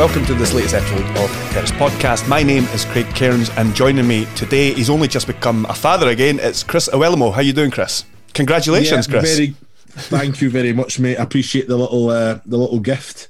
Welcome to this latest episode of Terrace Podcast. My name is Craig Cairns and joining me today, he's only just become a father again. It's Chris Iwelumo. How are you doing, Chris? Congratulations, Yeah, Chris. Very, thank you very much, mate. I appreciate the little uh, the little gift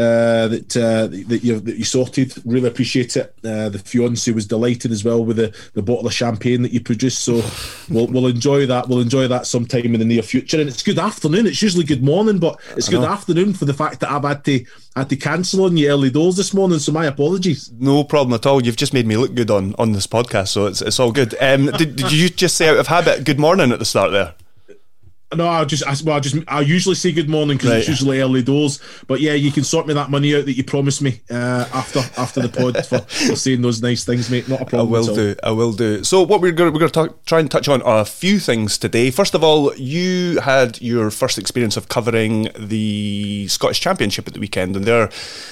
uh, that uh, that you that you sorted. Really appreciate it. Uh, the fiance was delighted as well with the, the bottle of champagne that you produced. So we'll we'll enjoy that. We'll enjoy that sometime in the near future. And it's good afternoon. It's usually good morning, but it's good afternoon for the fact that I've had to had to cancel on you early doors this morning. So my apologies. No problem at all. You've just made me look good on, on this podcast, so it's, it's all good. Um, did, did you just say out of habit, good morning at the start there? No, I just, I, well, I just, I usually say good morning because it's usually early doors. But yeah, you can sort me that money out that you promised me uh, after after the pod for, for saying those nice things, mate. Not a problem. I will do. I will do. So, what we're going to, we're going to talk, try and touch on a few things today. First of all, you had your first experience of covering the Scottish Championship at the weekend, and there,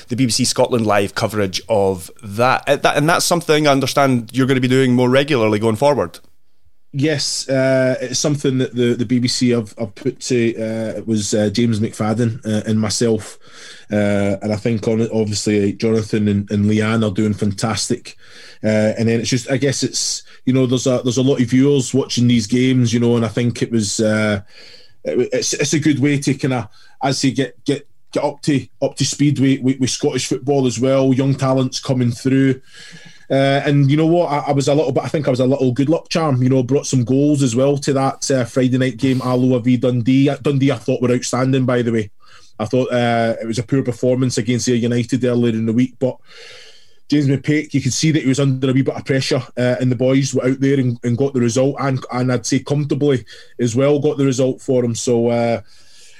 the BBC Scotland live coverage of that. Uh, that and that's something I understand you're going to be doing more regularly going forward. Yes, uh, it's something that the, the BBC have, have put to. Uh, it was uh, James McFadden uh, and myself, uh, and I think on it, obviously Jonathan and, and Leanne are doing fantastic. Uh, and then it's just, I guess it's you know there's a there's a lot of viewers watching these games, you know, and I think it was uh, it, it's it's a good way to kind of as they get get get up to up to speed with, with, with Scottish football as well. Young talents coming through. Uh, and you know what? I, I was a little bit. I think I was a little good luck charm. You know, brought some goals as well to that uh, Friday night game. Alloa v Dundee. Dundee, I thought were outstanding. By the way, I thought uh, it was a poor performance against Ayr United earlier in the week, but. James McPake, you could see that he was under a wee bit of pressure, uh, and the boys were out there and, and got the result, and and I'd say comfortably as well got the result for him. So uh,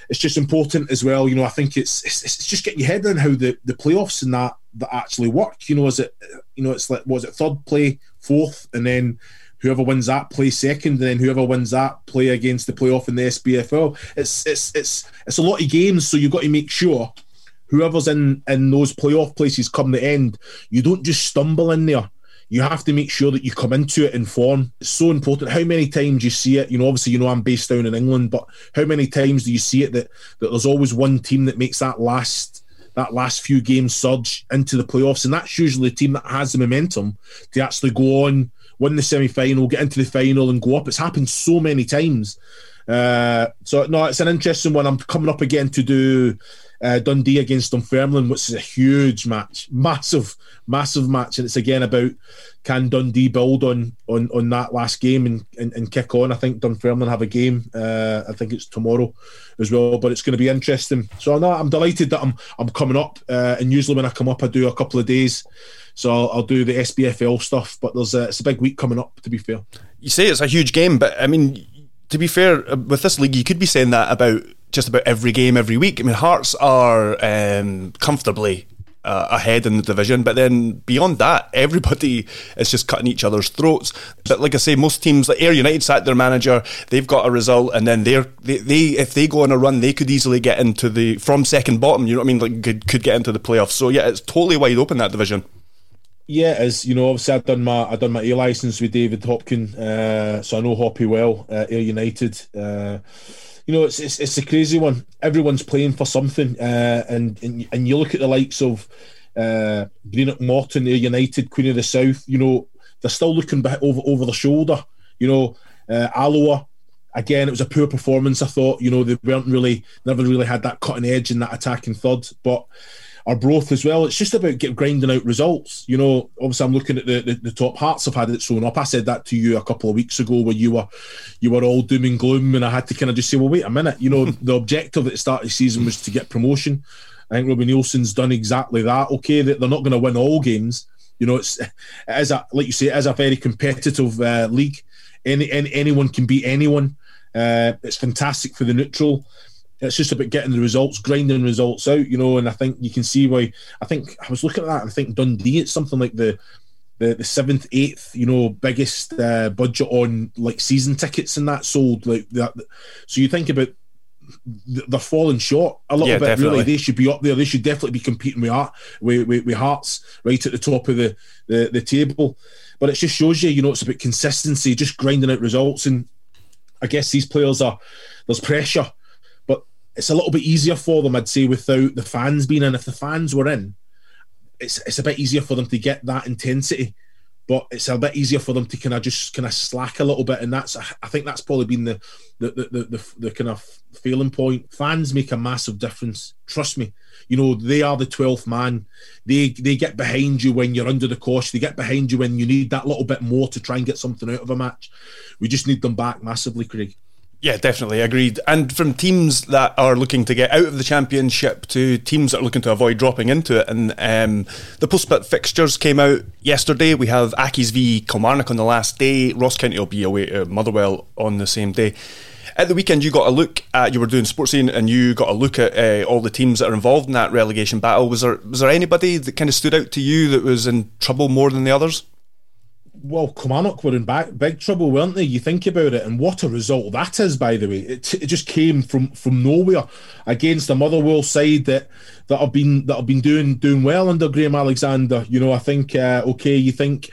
it's just important as well. You know, I think it's it's, it's just getting your head around how the, the playoffs and that that actually work. You know, is it you know it's like was it third play, fourth, and then whoever wins that play second, and then whoever wins that play against the playoff in the SPFL. It's it's it's it's a lot of games, so you've got to make sure whoever's in in those playoff places come the end, you don't just stumble in there. You have to make sure that you come into it in form. It's so important. How many times you see it? You know, obviously, you know I'm based down in England, but how many times do you see it that that there's always one team that makes that last that last few games surge into the playoffs, and that's usually the team that has the momentum to actually go on, win the semi final, get into the final, and go up. It's happened so many times. Uh, so no, it's an interesting one. I'm coming up again to do uh, Dundee against Dunfermline, which is a huge match, massive, massive match, and it's again about can Dundee build on on on that last game and, and, and kick on. I think Dunfermline have a game. Uh, I think it's tomorrow as well, but it's going to be interesting. So no, I'm delighted that I'm I'm coming up. Uh, and usually when I come up, I do a couple of days. So I'll, I'll do the SPFL stuff, but there's a, it's a big week coming up. To be fair, you say it's a huge game, but I mean, to be fair, uh, with this league, you could be saying that about just about every game every week. I mean, Hearts are um, comfortably uh, ahead in the division, but then beyond that, everybody is just cutting each other's throats. But like I say, most teams like Ayr United sat their manager, they've got a result, and then they're they, they if they go on a run, they could easily get into the from second bottom. You know what I mean? Like could could get into the playoffs. So yeah, it's totally wide open that division. Yeah, as you know, obviously I've done my I done my A license with David Hopkin, uh, so I know Hoppy well. Uh, Ayr United, uh, you know, it's, it's it's a crazy one. Everyone's playing for something, uh, and, and and you look at the likes of uh, Greenock Morton, the United, Queen of the South. You know, they're still looking back over over the shoulder. You know, uh, Alloa. Again, it was a poor performance. I thought, you know, they weren't really, never really had that cutting edge in that attacking third. But Arbroath as well. It's just about get grinding out results. You know, obviously I'm looking at the, the, the, top Hearts have had it thrown up. I said that to you a couple of weeks ago where you were you were all doom and gloom and I had to kind of just say, well, wait a minute. You know, the objective at the start of the season was to get promotion. I think Robbie Neilson's done exactly that. Okay, they're not going to win all games. You know, it's as a like you say, it is a very competitive uh, league. Any, any anyone can beat anyone. Uh, it's fantastic for the neutral it's just about getting the results, grinding results out, you know. And I think you can see why. I think I was looking at that and I think Dundee, it's something like the the, the seventh, eighth, you know, biggest uh, budget on like season tickets and that sold like that. So you think about they're falling short a little yeah, bit. Definitely. Really, they should be up there. They should definitely be competing with art with, with, with Hearts right at the top of the, the the table. But it just shows you, you know, it's about consistency, just grinding out results. And I guess these players are there's pressure it's a little bit easier for them, I'd say, without the fans being in. If the fans were in, it's it's a bit easier for them to get that intensity. But it's a bit easier for them to kind of just kind of slack a little bit, and that's I think that's probably been the the the, the, the, kind of failing point. Fans make a massive difference. Trust me. You know they are the twelfth man. They they get behind you when you're under the cosh. They get behind you when you need that little bit more to try and get something out of a match. We just need them back massively, Craig. Yeah, definitely agreed. And from teams that are looking to get out of the championship to teams that are looking to avoid dropping into it, and um, the post-split fixtures came out yesterday. We have Accies v Kilmarnock on the last day. Ross County will be away at Motherwell on the same day. At the weekend, you got a look at you were doing Sportscene, and you got a look at uh, all the teams that are involved in that relegation battle. Was there was there anybody that kind of stood out to you that was in trouble more than the others? Well, Kilmarnock were in back, big trouble, weren't they? You think about it, and what a result that is, by the way. It, it just came from from nowhere against a Motherwell side that that have been that have been doing doing well under Graham Alexander. You know, I think uh, okay, you think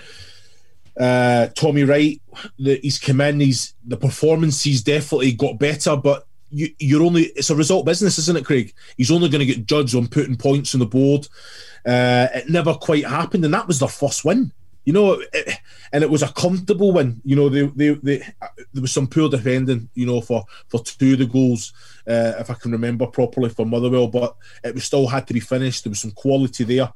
uh, Tommy Wright, that he's come in, he's the performance he's definitely got better, but you, you're only it's a result business, isn't it, Craig? He's only going to get judged on putting points on the board. Uh, it never quite happened, and that was their first win you know, it, and it was a comfortable win. You know, they, they, they, there was some poor defending, you know, for, for two of the goals, uh, if I can remember properly, for Motherwell, but it was still had to be finished. There was some quality there.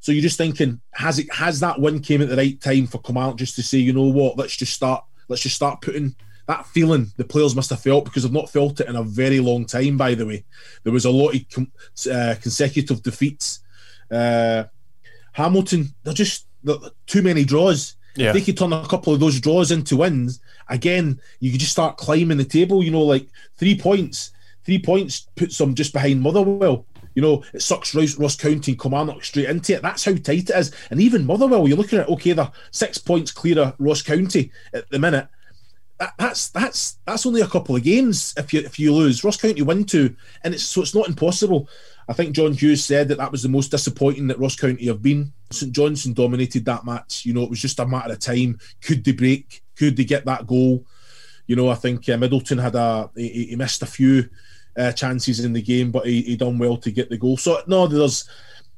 So you're just thinking, has it has that win came at the right time for Command just to say, you know what, let's just start, let's just start putting that feeling the players must have felt because they've not felt it in a very long time. By the way, there was a lot of uh, consecutive defeats. Uh, Hamilton, they're just too many draws. Yeah. If they could turn a couple of those draws into wins, again, you could just start climbing the table. You know, like three points, three points puts them just behind Motherwell. You know, it sucks Ross, Ross County and Kilmarnock straight into it. That's how tight it is. And even Motherwell, you're looking at okay, they're six points clear of Ross County at the minute. That, that's that's that's only a couple of games if you if you lose. Ross County win two, and it's so it's not impossible. I think John Hughes said that that was the most disappointing that Ross County have been. St Johnstone dominated that match. You know, it was just a matter of time. Could they break? Could they get that goal? You know, I think uh, Middleton had a he, he missed a few uh, chances in the game, but he, he done well to get the goal. So no, there's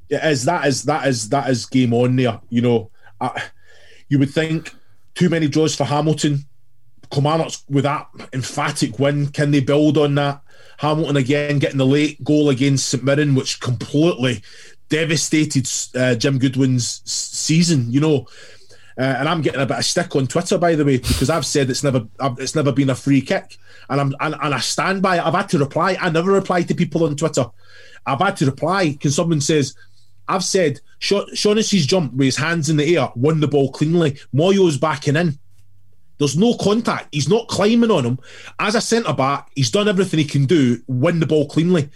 it is that is that is that is game on there. You know, I, you would think too many draws for Hamilton Kilmarnock's with that emphatic win, can they build on that? Hamilton again getting the late goal against St Mirren, which completely devastated uh, Jim Goodwin's season. You know, uh, and I'm getting a bit of stick on Twitter, by the way, because I've said it's never it's never been a free kick, and I'm and, and I stand by it. I've had to reply. I never reply to people on Twitter. I've had to reply because someone says, I've said Shaughnessy's jump with his hands in the air won the ball cleanly. Moyo's backing in. There's no contact. He's not climbing on him. As a centre back, he's done everything he can do, win the ball cleanly.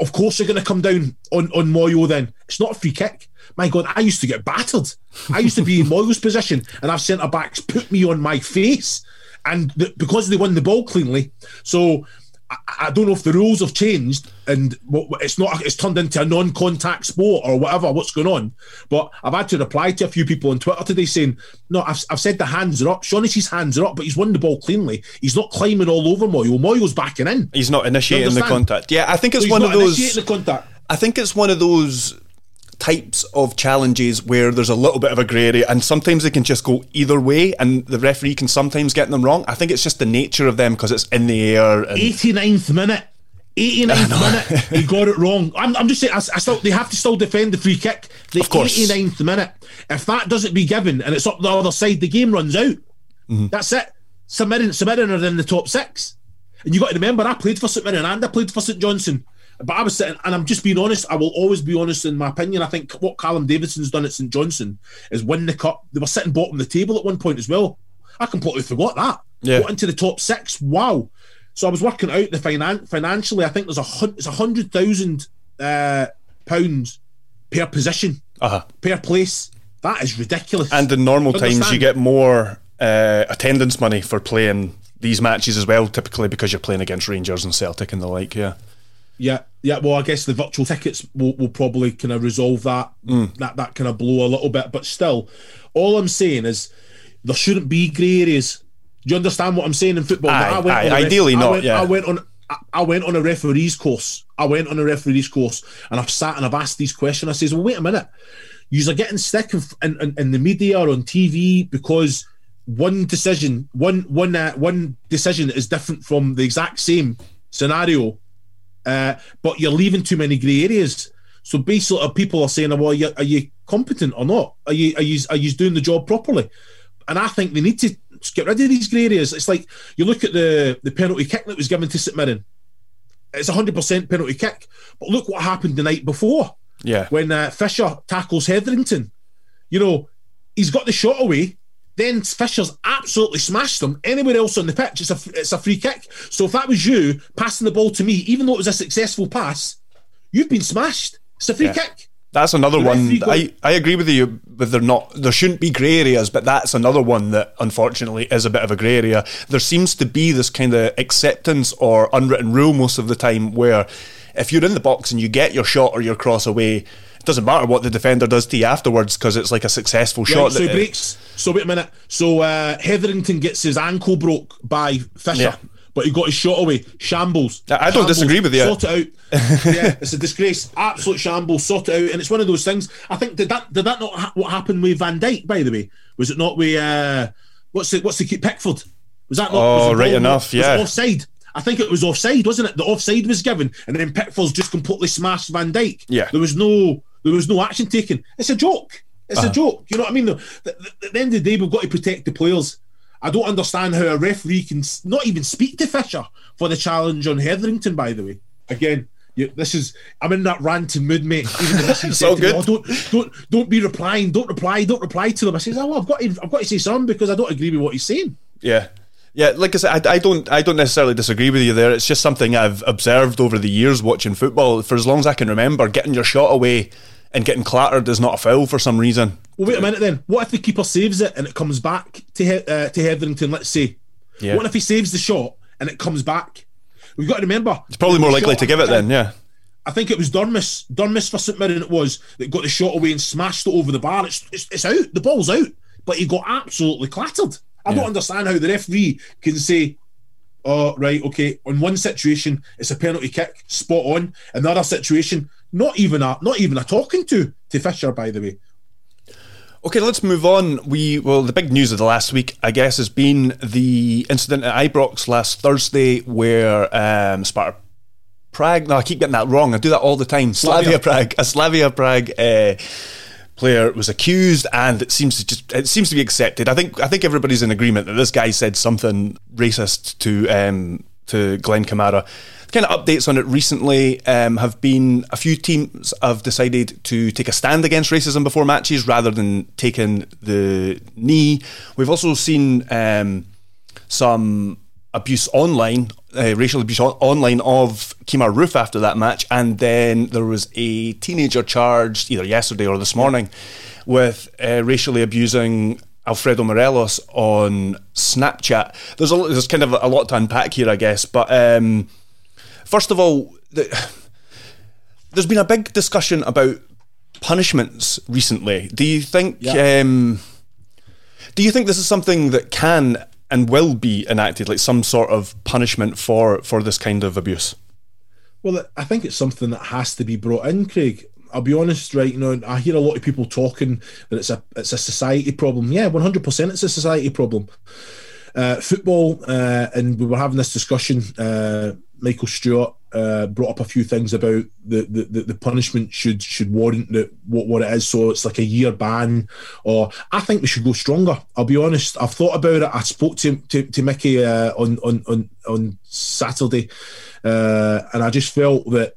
Of course, they're going to come down on, on Moyo then. It's not a free kick. My God, I used to get battered. I used to be in Moyo's position, and I've centre backs put me on my face. And the, because they won the ball cleanly. So I, don't know if the rules have changed and it's not it's turned into a non-contact sport or whatever what's going on. But I've had to reply to a few people on Twitter today saying no I've, I've said the hands are up. Shaughnessy's hands are up but he's won the ball cleanly. He's not climbing all over Moyo. Moyo's backing in. He's not initiating the contact. Yeah I think it's so one of those the contact. I think it's one of those types of challenges where there's a little bit of a grey area and sometimes they can just go either way and the referee can sometimes get them wrong. I think it's just the nature of them because it's in the air. And 89th minute. 89th minute, he got it wrong. I'm, I'm just saying, I, I, still they have to still defend the free kick. The of course. 89th minute. If that doesn't be given and it's up the other side, the game runs out. Mm-hmm. That's it. St Mirren are in the top six. And you got to remember, I played for St Mirren and I played for St Johnstone. But I was sitting, and I'm just being honest. I will always be honest in my opinion. I think what Callum Davidson's done at St Johnstone is win the cup. They were sitting bottom of the table at one point as well. I completely forgot that. Yeah. Got into the top six. Wow. So I was working out the finan- financially. I think there's a it's a hundred thousand uh, pounds per position, uh-huh. per place. That is ridiculous. And in normal Understand? times, you get more uh, attendance money for playing these matches as well. Typically, because you're playing against Rangers and Celtic and the like. Yeah. Yeah, yeah. Well, I guess the virtual tickets will, will probably kind of resolve that mm. that that kind of blow a little bit. But still, all I'm saying is there shouldn't be grey areas. Do you understand what I'm saying in football? Aye, went aye, ideally ref- not. I went, yeah, I went on. I went on a referee's course. I went on a referee's course, and I've sat and I've asked these questions. I says, "Well, wait a minute. You're getting stick in, in, in the media or on TV because." one decision, one one uh, one decision is different from the exact same scenario uh, but you're leaving too many grey areas. So basically, people are saying, "Well, are you, are you competent or not? Are you are you are you doing the job properly?" And I think they need to get rid of these grey areas. It's like you look at the the penalty kick that was given to St Mirren. It's a hundred percent penalty kick, but look what happened the night before. Yeah, when uh, Fisher tackles Hetherington, you know, he's got the shot away. Then Fisher's absolutely smashed them. Anywhere else on the pitch, it's a it's a free kick. So if that was you passing the ball to me, even though it was a successful pass, you've been smashed. It's a free yeah. kick. That's another one. I, I agree with you, but they're not. There shouldn't be grey areas, but that's another one that unfortunately is a bit of a grey area. There seems to be this kind of acceptance or unwritten rule most of the time where if you're in the box and you get your shot or your cross away, doesn't matter what the defender does to you afterwards because it's like a successful right, shot. So he breaks. So wait a minute. So uh, Hetherington gets his ankle broke by Fisher. Yeah. But he got his shot away. Shambles. I don't shambles. disagree with you. Sort it out. yeah, it's a disgrace. Absolute shambles. Sort it out. And it's one of those things. I think did that did that not ha- what happened with Van Dijk? By the way, was it not with uh, what's it what's the keep Pickford? Was that not? Oh, right enough. Yeah. offside. I think it was offside, wasn't it? The offside was given, and then Pickford's just completely smashed Van Dijk. Yeah. There was no there was no action taken. It's a joke. It's uh-huh. a joke. You know what I mean? At the end of the day, we've got to protect the players. I don't understand how a referee can not even speak to Fisher for the challenge on Hetherington. By the way, again, you, this is I'm in that ranting mood, mate. Even the it's all good. Me, oh, don't don't don't be replying. Don't reply. Don't reply to them. I says, oh, well, I've got to, I've got to say something because I don't agree with what he's saying. Yeah. Yeah, like I said, I, I, don't, I don't necessarily disagree with you there. It's just something I've observed over the years watching football. For as long as I can remember, getting your shot away and getting clattered is not a foul for some reason. Well, wait a minute then. What if the keeper saves it and it comes back to uh, to Hetherington? Let's say. Yeah. What if he saves the shot and it comes back? We've got to remember. It's probably more likely to give it then. Yeah. I think it was Durmus, Durmus for St Mirren. It was that got the shot away and smashed it over the bar. It's, it's, it's out. The ball's out, but he got absolutely clattered. I yeah. don't understand how the referee can say, "Oh, right, okay." On one situation, it's a penalty kick, spot on. Another situation, not even a not even a talking to to Fisher, by the way. Okay, let's move on. We well, the big news of the last week, I guess, has been the incident at Ibrox last Thursday, where um, Sparta Prague. No, I keep getting that wrong. I do that all the time. Slavia, Prague. A Slavia Prague. Uh, player was accused and it seems to just it seems to be accepted. I think I think everybody's in agreement that this guy said something racist to um, to Glen Kamara. Kind of updates on it recently um, have been a few teams have decided to take a stand against racism before matches rather than taking the knee. We've also seen um, some abuse online, uh, racial abuse on- online of Kemar Roofe after that match, and then there was a teenager charged either yesterday or this morning with uh, racially abusing Alfredo Morelos on Snapchat. There's a, there's kind of a lot to unpack here, I guess, but um, first of all, the, there's been a big discussion about punishments recently. Do you think? Yeah. Um, do you think this is something that can and will be enacted, like some sort of punishment for for this kind of abuse? Well, I think it's something that has to be brought in, Craig. I'll be honest, right? You know, I hear a lot of people talking that it's a it's a society problem. Yeah, one hundred percent, it's a society problem. Uh, football, uh, and we were having this discussion. Uh, Michael Stewart uh, brought up a few things about the, the, the, punishment should should warrant the, what what it is. So it's like a year ban, or I think we should go stronger. I'll be honest. I've thought about it. I spoke to to, to Mickey uh, on on on on Saturday, uh, and I just felt that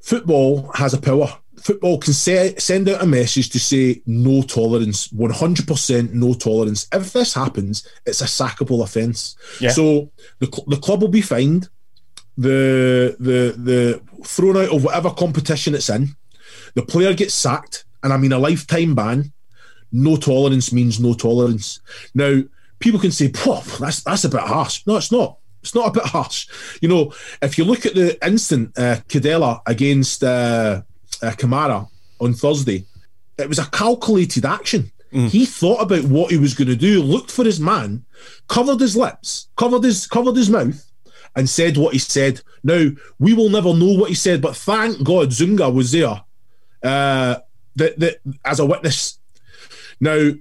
football has a power. Football can say, send out a message to say no tolerance, 100% no tolerance. If this happens, it's a sackable offence. Yeah. So the, the club will be fined, the, the, the thrown out of whatever competition it's in, the player gets sacked, and I mean a lifetime ban. No tolerance means no tolerance. Now, people can say, "Pooh, that's that's a bit harsh." No, it's not. It's not a bit harsh. You know, if you look at the instant uh, Kudela against uh, uh, Kamara on Thursday, it was a calculated action. He thought about what he was going to do, looked for his man, covered his lips, covered his covered his mouth, and said what he said. Now we will never know what he said, but thank God Zungu was there, uh, that that as a witness. Now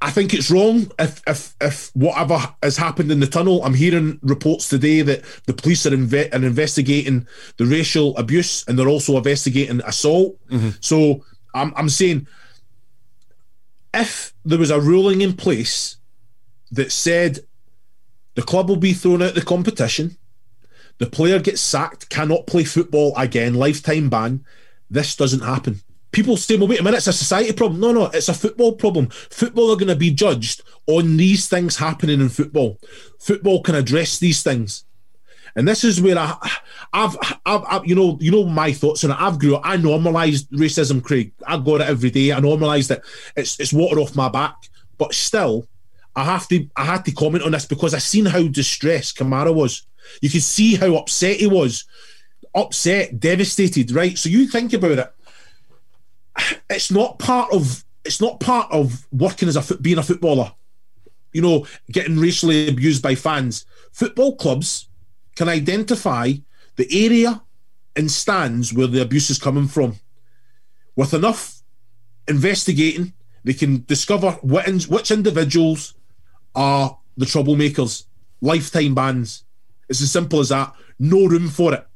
I think it's wrong if if if whatever has happened in the tunnel. I'm hearing reports today that the police are, inve- are investigating the racial abuse and they're also investigating assault. So I'm I'm saying if there was a ruling in place that said the club will be thrown out of the competition, the player gets sacked, cannot play football again, lifetime ban. This doesn't happen. People say, well, wait a minute, it's a society problem. No, no, it's a football problem. Football are going to be judged on these things happening in football. Football can address these things. And this is where I, I've, I've, I've, you know, you know my thoughts on it. I've grew up. I normalised racism, Craig. I got it every day. I normalised it. It's, it's water off my back. But still, I have to, I had to comment on this because I seen how distressed Kamara was. You could see how upset he was, upset, devastated. Right. So you think about it. It's not part of. It's not part of working as a being a footballer. You know, getting racially abused by fans. Football clubs can identify the area and stands where the abuse is coming from. With enough investigating, they can discover which individuals are the troublemakers. Lifetime bans. It's as simple as that. No room for it.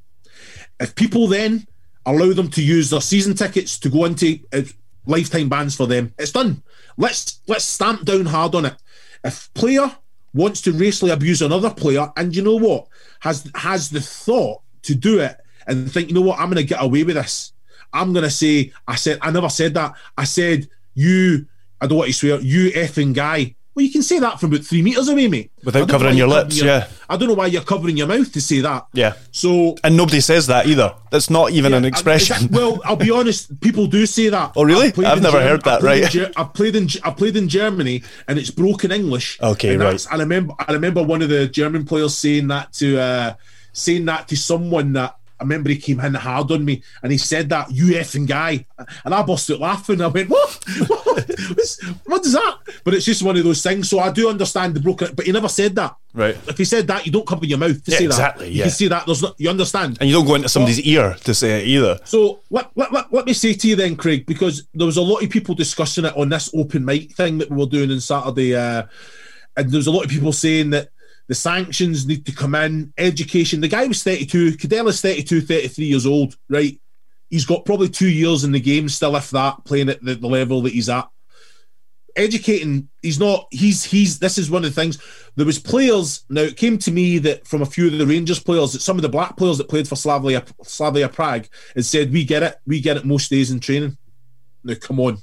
If people then allow them to use their season tickets to go into uh, lifetime bans for them, it's done. Let's let's stamp down hard on it. If player wants to racially abuse another player, and you know what, has has the thought to do it and think, you know what, I'm going to get away with this. I'm going to say, I said, I never said that. I said, you, I don't want to swear, you effing guy. Well, you can say that from about three meters away, mate. Without I covering your lips, covering yeah. I don't know why you're covering your mouth to say that. Yeah. So And nobody says that either. That's not even an expression. I- well, I'll be honest. People do say that. Oh, really? I've never heard that, in right. Ger- I've played in I've played in Germany, and it's broken English. Okay, and right. I remember I remember one of the German players saying that to uh, saying that to someone that. I remember he came in hard on me and he said that, you effing guy. And I burst out laughing. I went, what? what? What is that? But it's just one of those things. So I do understand the broken, but he never said that. Right. If he said that, you don't cover your mouth to Yeah, say exactly, that. You yeah. can say that. There's not. You understand? And you don't go into somebody's ear to say it either. So let, let, let, let me say to you then, Craig, because there was a lot of people discussing it on this open mic thing that we were doing on Saturday, uh, and there was a lot of people saying that the sanctions need to come in, education. The guy was 32, Kudela's 32, 33 years old, right? He's got probably two years in the game still, if that, playing at the, the level that he's at. Educating, he's not, he's, he's, this is one of the things. There was players, now it came to me that from a few of the Rangers players, that some of the black players that played for Slavia, Slavia Prague and said, we get it, we get it most days in training. Now, come on.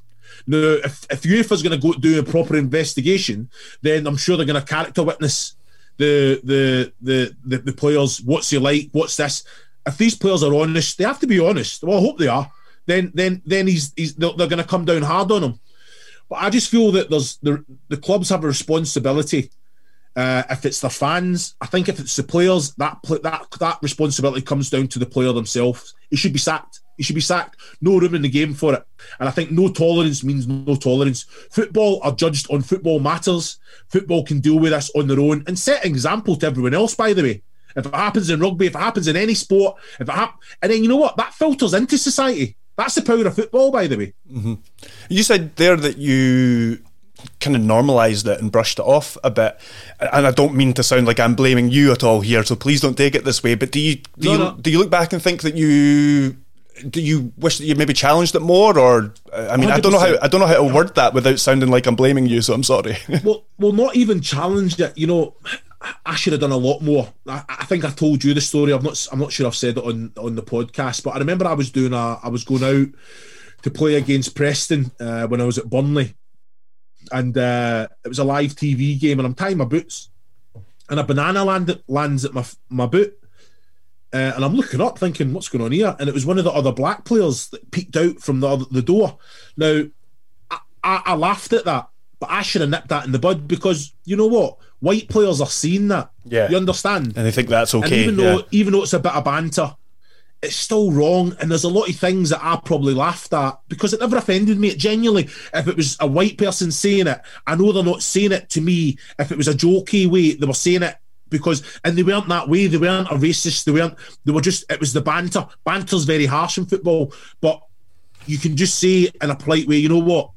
Now, if, if UEFA's going to go do a proper investigation, then I'm sure they're going to character witness the, the the the the players. What's he like? What's this? If these players are honest, they have to be honest. Well, I hope they are. Then then then he's he's they're, they're going to come down hard on him. But I just feel that there's the the clubs have a responsibility. Uh, if it's the fans, I think if it's the players, that that that responsibility comes down to the player themselves. He should be sacked. He should be sacked. No room in the game for it. And I think no tolerance means no tolerance. Football are judged on football matters. Football can deal with this on their own and set an example to everyone else. By the way, if it happens in rugby, if it happens in any sport, if it hap- and then you know what, that filters into society. That's the power of football, by the way. Mm-hmm. You said there that you kind of normalised it and brushed it off a bit, and I don't mean to sound like I'm blaming you at all here. So please don't take it this way. But do you do No, you no. do you look back and think that you do you wish that you maybe challenged it more, or I mean, I don't know how I don't know how to word that without sounding like I'm blaming you. So I'm sorry. well, well, not even challenged it. You know, I- should have done a lot more. I, I think I told you the story. I'm not. I'm not sure I've said it on on the podcast, but I remember I was doing a. I was going out to play against Preston uh, when I was at Burnley, and uh, it was a live TV game, and I'm tying my boots, and a banana land, lands at my my boot. Uh, and I'm looking up, thinking, "What's going on here?" And it was one of the other black players that peeked out from the other, the door. Now, I, I, I laughed at that, but I should have nipped that in the bud because you know what? White players are seeing that. Yeah. you understand. and I think that's okay. And even yeah. though even though it's a bit of banter, it's still wrong. And there's a lot of things that I probably laughed at because it never offended me. It genuinely, if it was a white person saying it, I know they're not saying it to me. If it was a jokey way, they were saying it because and they weren't that way. They weren't a racist. They weren't. They were just. It was the banter. Banter's very harsh in football, but you can just say in a polite way, you know what?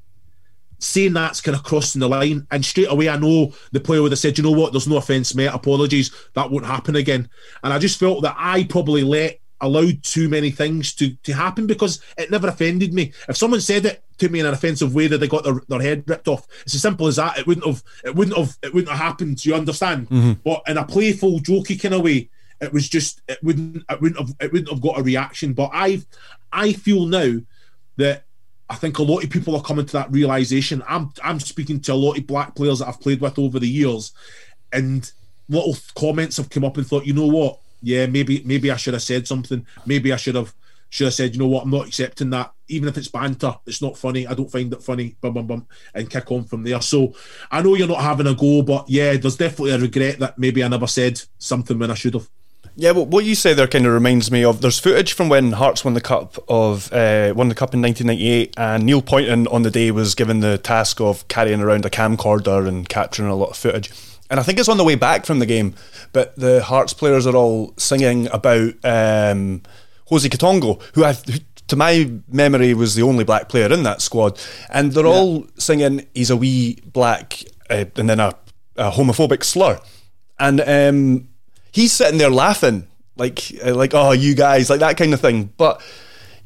Saying that's kind of crossing the line. And straight away, I know the player would have said, you know what, there's no offence, mate, apologies, that won't happen again. And I just felt that I probably let, allowed too many things to, to happen because it never offended me. If someone said it to me in an offensive way that they got their, their head ripped off, it's as simple as that. It wouldn't have, it wouldn't have, it wouldn't have happened. You understand? Mm-hmm. But in a playful, jokey kind of way, it was just, it wouldn't, it wouldn't have, it wouldn't have got a reaction. But I, I feel now that I think a lot of people are coming to that realization. I'm I'm speaking to a lot of black players that I've played with over the years, and little comments have come up and thought, you know what? Yeah, maybe maybe I should have said something. Maybe I should have should have said, you know what? I'm not accepting that. Even if it's banter, it's not funny. I don't find it funny. Bum bum bum, and kick on from there. So I know you're not having a go, but yeah, there's definitely a regret that maybe I never said something when I should have. Yeah, well, what you say there kind of reminds me of. There's footage from when Hearts won the cup of uh, won the cup in 1998, and Neil Pointon on the day was given the task of carrying around a camcorder and capturing a lot of footage. And I think it's on the way back from the game, but the Hearts players are all singing about um, Jose Quitongo, who I, who, to my memory, was the only black player in that squad, and they're all singing "He's a wee black," uh, and then a, a homophobic slur, and. Um, he's sitting there laughing like uh, like oh you guys like that kind of thing. But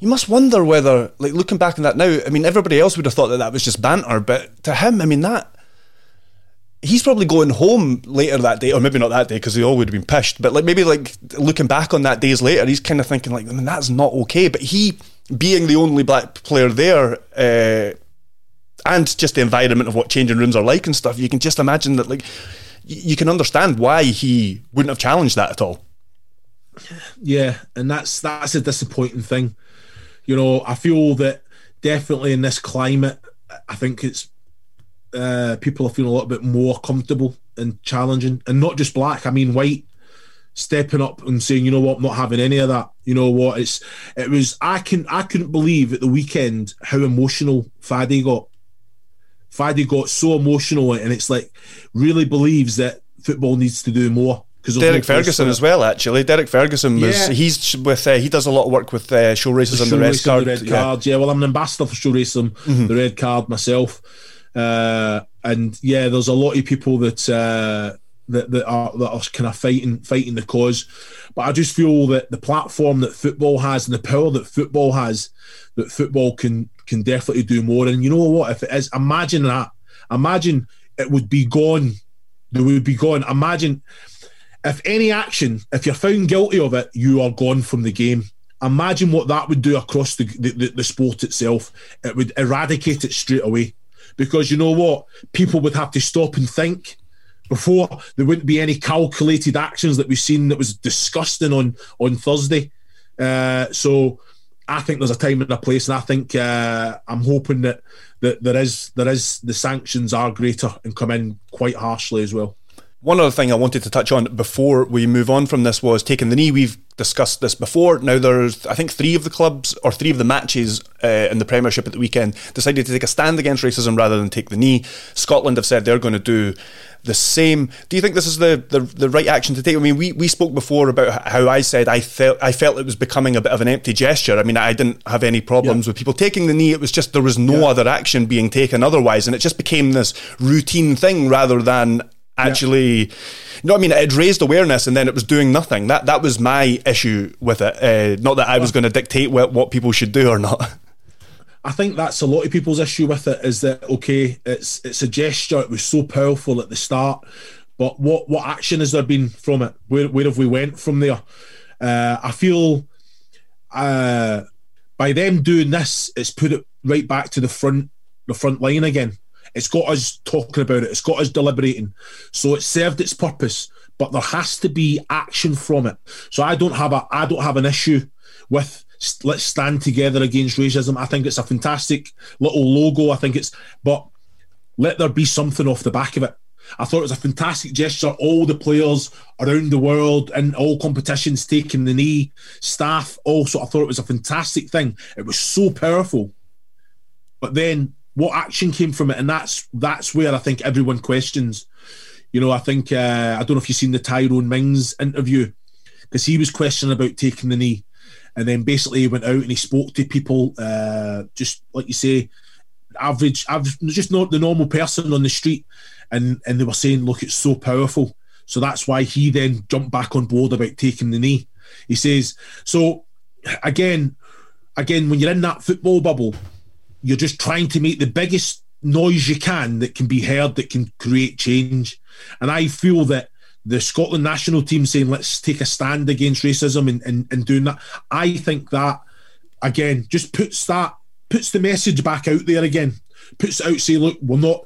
you must wonder whether like looking back on that now i mean everybody else would have thought that that was just banter but to him i mean that he's probably going home later that day or maybe not that day because they all would have been pissed but like maybe like looking back on that days later he's kind of thinking like that's not okay. But he being the only black player there uh, and just the environment of what changing rooms are like and stuff you can just imagine that like you can understand why he wouldn't have challenged that at all Yeah, and that's that's a disappointing thing. You know, I feel that definitely in this climate, I think it's uh, people are feeling a little bit more comfortable and challenging, and not just black. I mean, white stepping up and saying, you know what, I'm not having any of that. You know what? It's it was I can I couldn't believe at the weekend how emotional Faddy got. Faddy got so emotional, and it's like really believes that football needs to do more. Because Derek no Ferguson as well, actually. Derek Ferguson was yeah. he's with uh, he does a lot of work with uh, show racism, the, the red card. The red card, yeah. Well, I'm an ambassador for show racism, mm-hmm. the red card myself, uh, and yeah, there's a lot of people that uh, that that are that are kind of fighting fighting the cause. But I just feel that the platform that football has and the power that football has, that football can can definitely do more. And you know what? If it is, imagine that. Imagine it would be gone. They would be gone. Imagine if any action, if you're found guilty of it, you are gone from the game. Imagine what that would do across the, the, the sport itself. It would eradicate it straight away. Because you know what? People would have to stop and think before there wouldn't be any calculated actions that we've seen that was disgusting on on Thursday. Uh, so I think there's a time and a place, and I think uh, I'm hoping that, that there is there is the sanctions are greater and come in quite harshly as well. One other thing I wanted to touch on before we move on from this was taking the knee. We've discussed this before. Now there's, I think, three of the clubs or three of the matches uh, in the Premiership at the weekend decided to take a stand against racism rather than take the knee. Scotland have said they're going to do the same. Do you think this is the, the, the right action to take? I mean, we, we spoke before about how I said I felt I felt it was becoming a bit of an empty gesture. I mean, I didn't have any problems yeah. with people taking the knee. It was just there was no yeah. other action being taken otherwise, and it just became this routine thing rather than actually yeah. you know what I mean it raised awareness and then it was doing nothing. That that was my issue with it uh, not that I was going to dictate what, what people should do or not. I think that's a lot of people's issue with it is that okay it's it's a gesture. It was so powerful at the start but what what action has there been from it? Where, where have we went from there? Uh, I feel uh, by them doing this it's put it right back to the front the front line again it's got us talking about it. It's got us deliberating. So it served its purpose, but there has to be action from it. So I don't have a I don't have an issue with let's stand together against racism. I think it's a fantastic little logo. I think it's but let there be something off the back of it. I thought it was a fantastic gesture. All the players around the world and all competitions taking the knee, staff also. I thought it was a fantastic thing. It was so powerful. But then what action came from it, and that's that's where I think everyone questions. You know, I think uh, I don't know if you've seen the Tyrone Mings interview because he was questioning about taking the knee, and then basically he went out and he spoke to people, uh, just like you say, average, average, just not the normal person on the street, and and they were saying, look, it's so powerful. So that's why he then jumped back on board about taking the knee. He says, so again, again, when you're in that football bubble, you're just trying to make the biggest noise you can that can be heard that can create change. And I feel that the Scotland national team saying let's take a stand against racism and, and, and doing that, I think that again just puts that puts the message back out there again. Puts it out say, look, we're not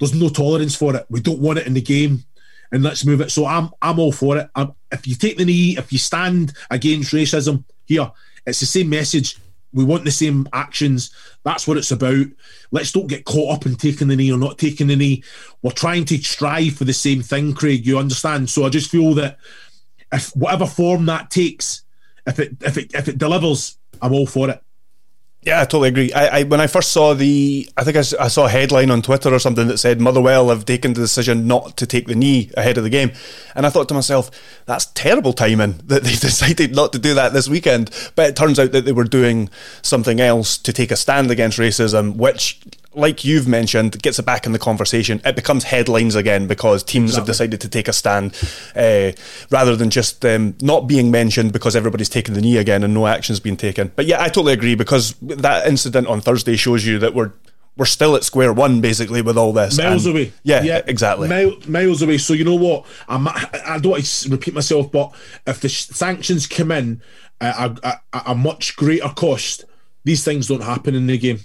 there's no tolerance for it. We don't want it in the game. And let's move it. So I'm I'm all for it. I'm, if you take the knee, if you stand against racism, here, it's the same message. We want the same actions. That's what it's about. Let's don't get caught up in taking the knee or not taking the knee. We're trying to strive for the same thing, Craig. You understand? So I just feel that if whatever form that takes, if it if it if it delivers, I'm all for it. Yeah, I totally agree. I, I when I first saw the, I think I, I, saw a headline on Twitter or something that said Motherwell have taken the decision not to take the knee ahead of the game, and I thought to myself, that's terrible timing that they decided not to do that this weekend. But it turns out that they were doing something else to take a stand against racism, which like you've mentioned, gets it back in the conversation. It becomes headlines again because teams exactly. have decided to take a stand uh, rather than just um, not being mentioned because everybody's taken the knee again and no action's been taken. But yeah, I totally agree because that incident on Thursday shows you that we're we're still at square one basically with all this. Miles and, away. Yeah, yeah, exactly. Mile, miles away. So you know what? I'm, I don't want to repeat myself, but if the sanctions come in at a, a, a much greater cost, these things don't happen in the game.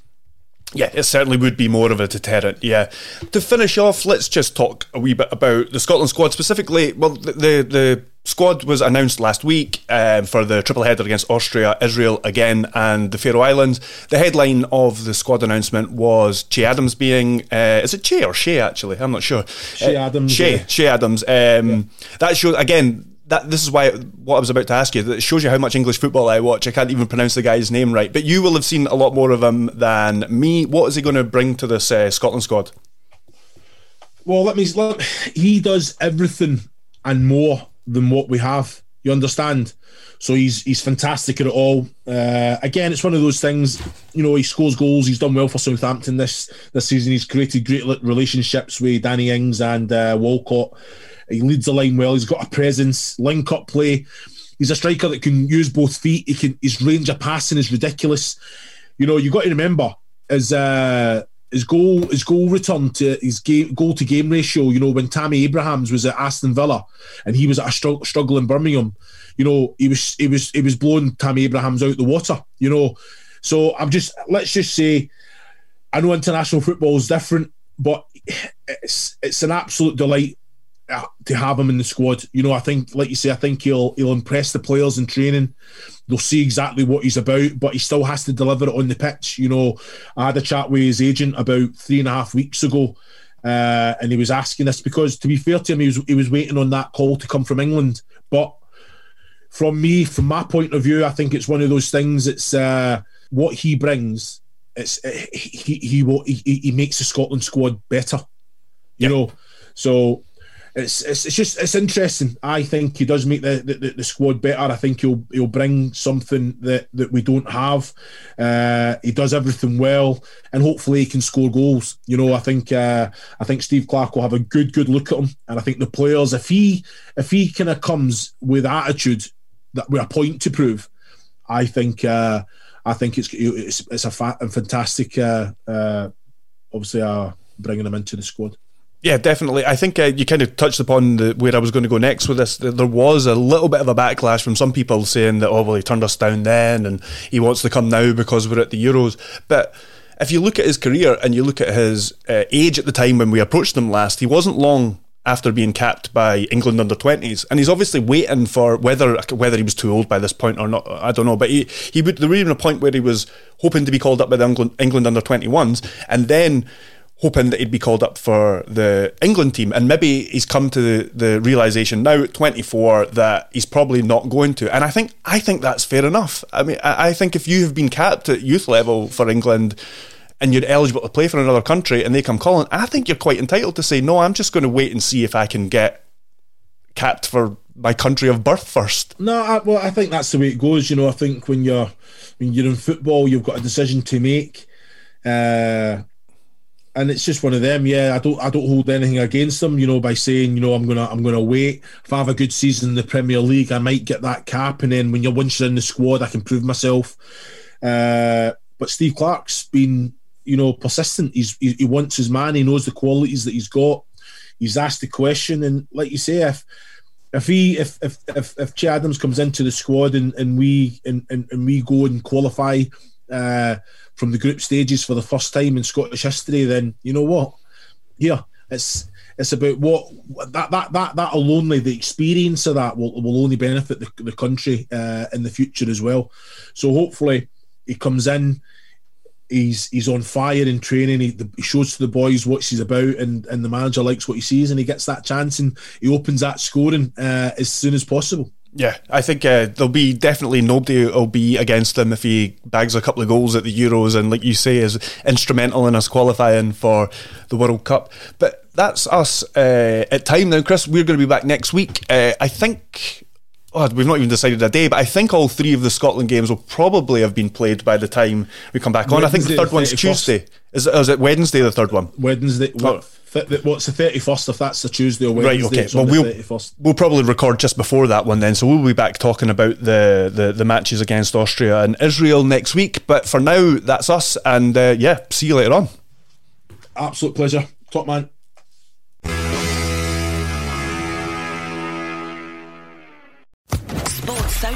Yeah, it certainly would be more of a deterrent. Yeah. To finish off, let's just talk a wee bit about the Scotland squad specifically. Well, the the, the squad was announced last week um, for the triple header against Austria, Israel again, and the Faroe Islands. The headline of the squad announcement was Che Adams being uh, is it Che or Shea actually? I'm not sure. Che uh, Adams. Shea. Yeah. Che Adams. Um, yeah. That shows again that this is why what I was about to ask you. It shows you how much English football I watch. I can't even pronounce the guy's name right, but you will have seen a lot more of him than me. What is he going to bring to this uh, Scotland squad? Well, let me. Let, he does everything and more than what we have. You understand? So he's he's fantastic at it all. Uh, again, it's one of those things. You know, he scores goals. He's done well for Southampton this this season. He's created great relationships with Danny Ings and uh, Walcott. He leads the line well. He's got a presence, link up play. He's a striker that can use both feet. He can. His range of passing is ridiculous. You know, you got to remember as uh, his goal his goal return to his game goal to game ratio. You know when Tammy Abrahams was at Aston Villa and he was at a str- struggle in Birmingham. You know he was he was he was blowing Tammy Abrahams out the water. You know, so I'm just let's just say I know international football is different, but it's it's an absolute delight to have him in the squad. You know, I think, like you say, I think he'll he'll impress the players in training. They'll see exactly what he's about, but he still has to deliver it on the pitch. You know, I had a chat with his agent about three and a half weeks ago, uh, and he was asking this because, to be fair to him, he was he was waiting on that call to come from England. But from me, from my point of view, I think it's one of those things. It's uh, what he brings. It's he he will he, he makes the Scotland squad better. You yep. know, so it's, it's it's just it's interesting. I think he does make the, the, the, squad better. I think he'll he'll bring something that, that we don't have. Uh, he does everything well, and hopefully he can score goals. You know, I think uh, I think Steve Clarke will have a good good look at him, and I think the players if he if he kind of comes with attitude that we're a point to prove, I think uh, I think it's it's, it's a, fa- a fantastic uh, uh, obviously uh, bringing him into the squad. Yeah, definitely. I think uh, you kind of touched upon the, where I was going to go next with this. There was a little bit of a backlash from some people saying that, oh, well, he turned us down then and he wants to come now because we're at the Euros. But if you look at his career and you look at his uh, age at the time when we approached him last, he wasn't long after being capped by England under 20s and he's obviously waiting for whether whether he was too old by this point or not I don't know but he he there was even a point where he was hoping to be called up by the England, England under 21s and then hoping that he'd be called up for the England team. And maybe he's come to the, the realization now at 24 that he's probably not going to. And I think I think that's fair enough. I mean, I, I think if you have been capped at youth level for England and you're eligible to play for another country and they come calling, I think you're quite entitled to say, no, I'm just going to wait and see if I can get capped for my country of birth first. No, I, well, I think that's the way it goes. You know, I think when you're when you're in football, you've got a decision to make. Uh, and it's just one of them. Yeah, I don't I don't hold anything against them. You know, by saying you know I'm gonna I'm gonna wait. If I have a good season in the Premier League, I might get that cap, and then when you're once you're in the squad, I can prove myself. Uh, but Steve Clarke's been you know persistent. He's he, he wants his man. He knows the qualities that he's got. He's asked the question, and like you say, if if he if if if, if Che Adams comes into the squad and and we and, and, and we go and qualify. Uh, from the group stages for the first time in Scottish history, then you know what? Yeah, it's it's about what that that that that alone, the experience of that will, will only benefit the, the country uh, in the future as well. So hopefully he comes in, he's he's on fire in training. He, he, shows to the boys what he's about, and and the manager likes what he sees, and he gets that chance, and he opens that scoring uh, as soon as possible. Yeah, I think uh, there'll be definitely nobody will be against him if he bags a couple of goals at the Euros and, like you say, is instrumental in us qualifying for the World Cup. But that's us uh, at time now, Chris. We're going to be back next week. Uh, I think. Oh, we've not even decided a day, but I think all three of the Scotland games will probably have been played by the time we come back on. Wednesday, I think the third one's Tuesday. Is it, is it Wednesday, the third one? Wednesday. What? what's the 31st if that's the Tuesday or Wednesday? Right, okay. Well, we'll, we'll probably record just before that one then. So we'll be back talking about the, the, the matches against Austria and Israel next week. But for now, that's us. And uh, yeah, see you later on. Absolute pleasure. Top man.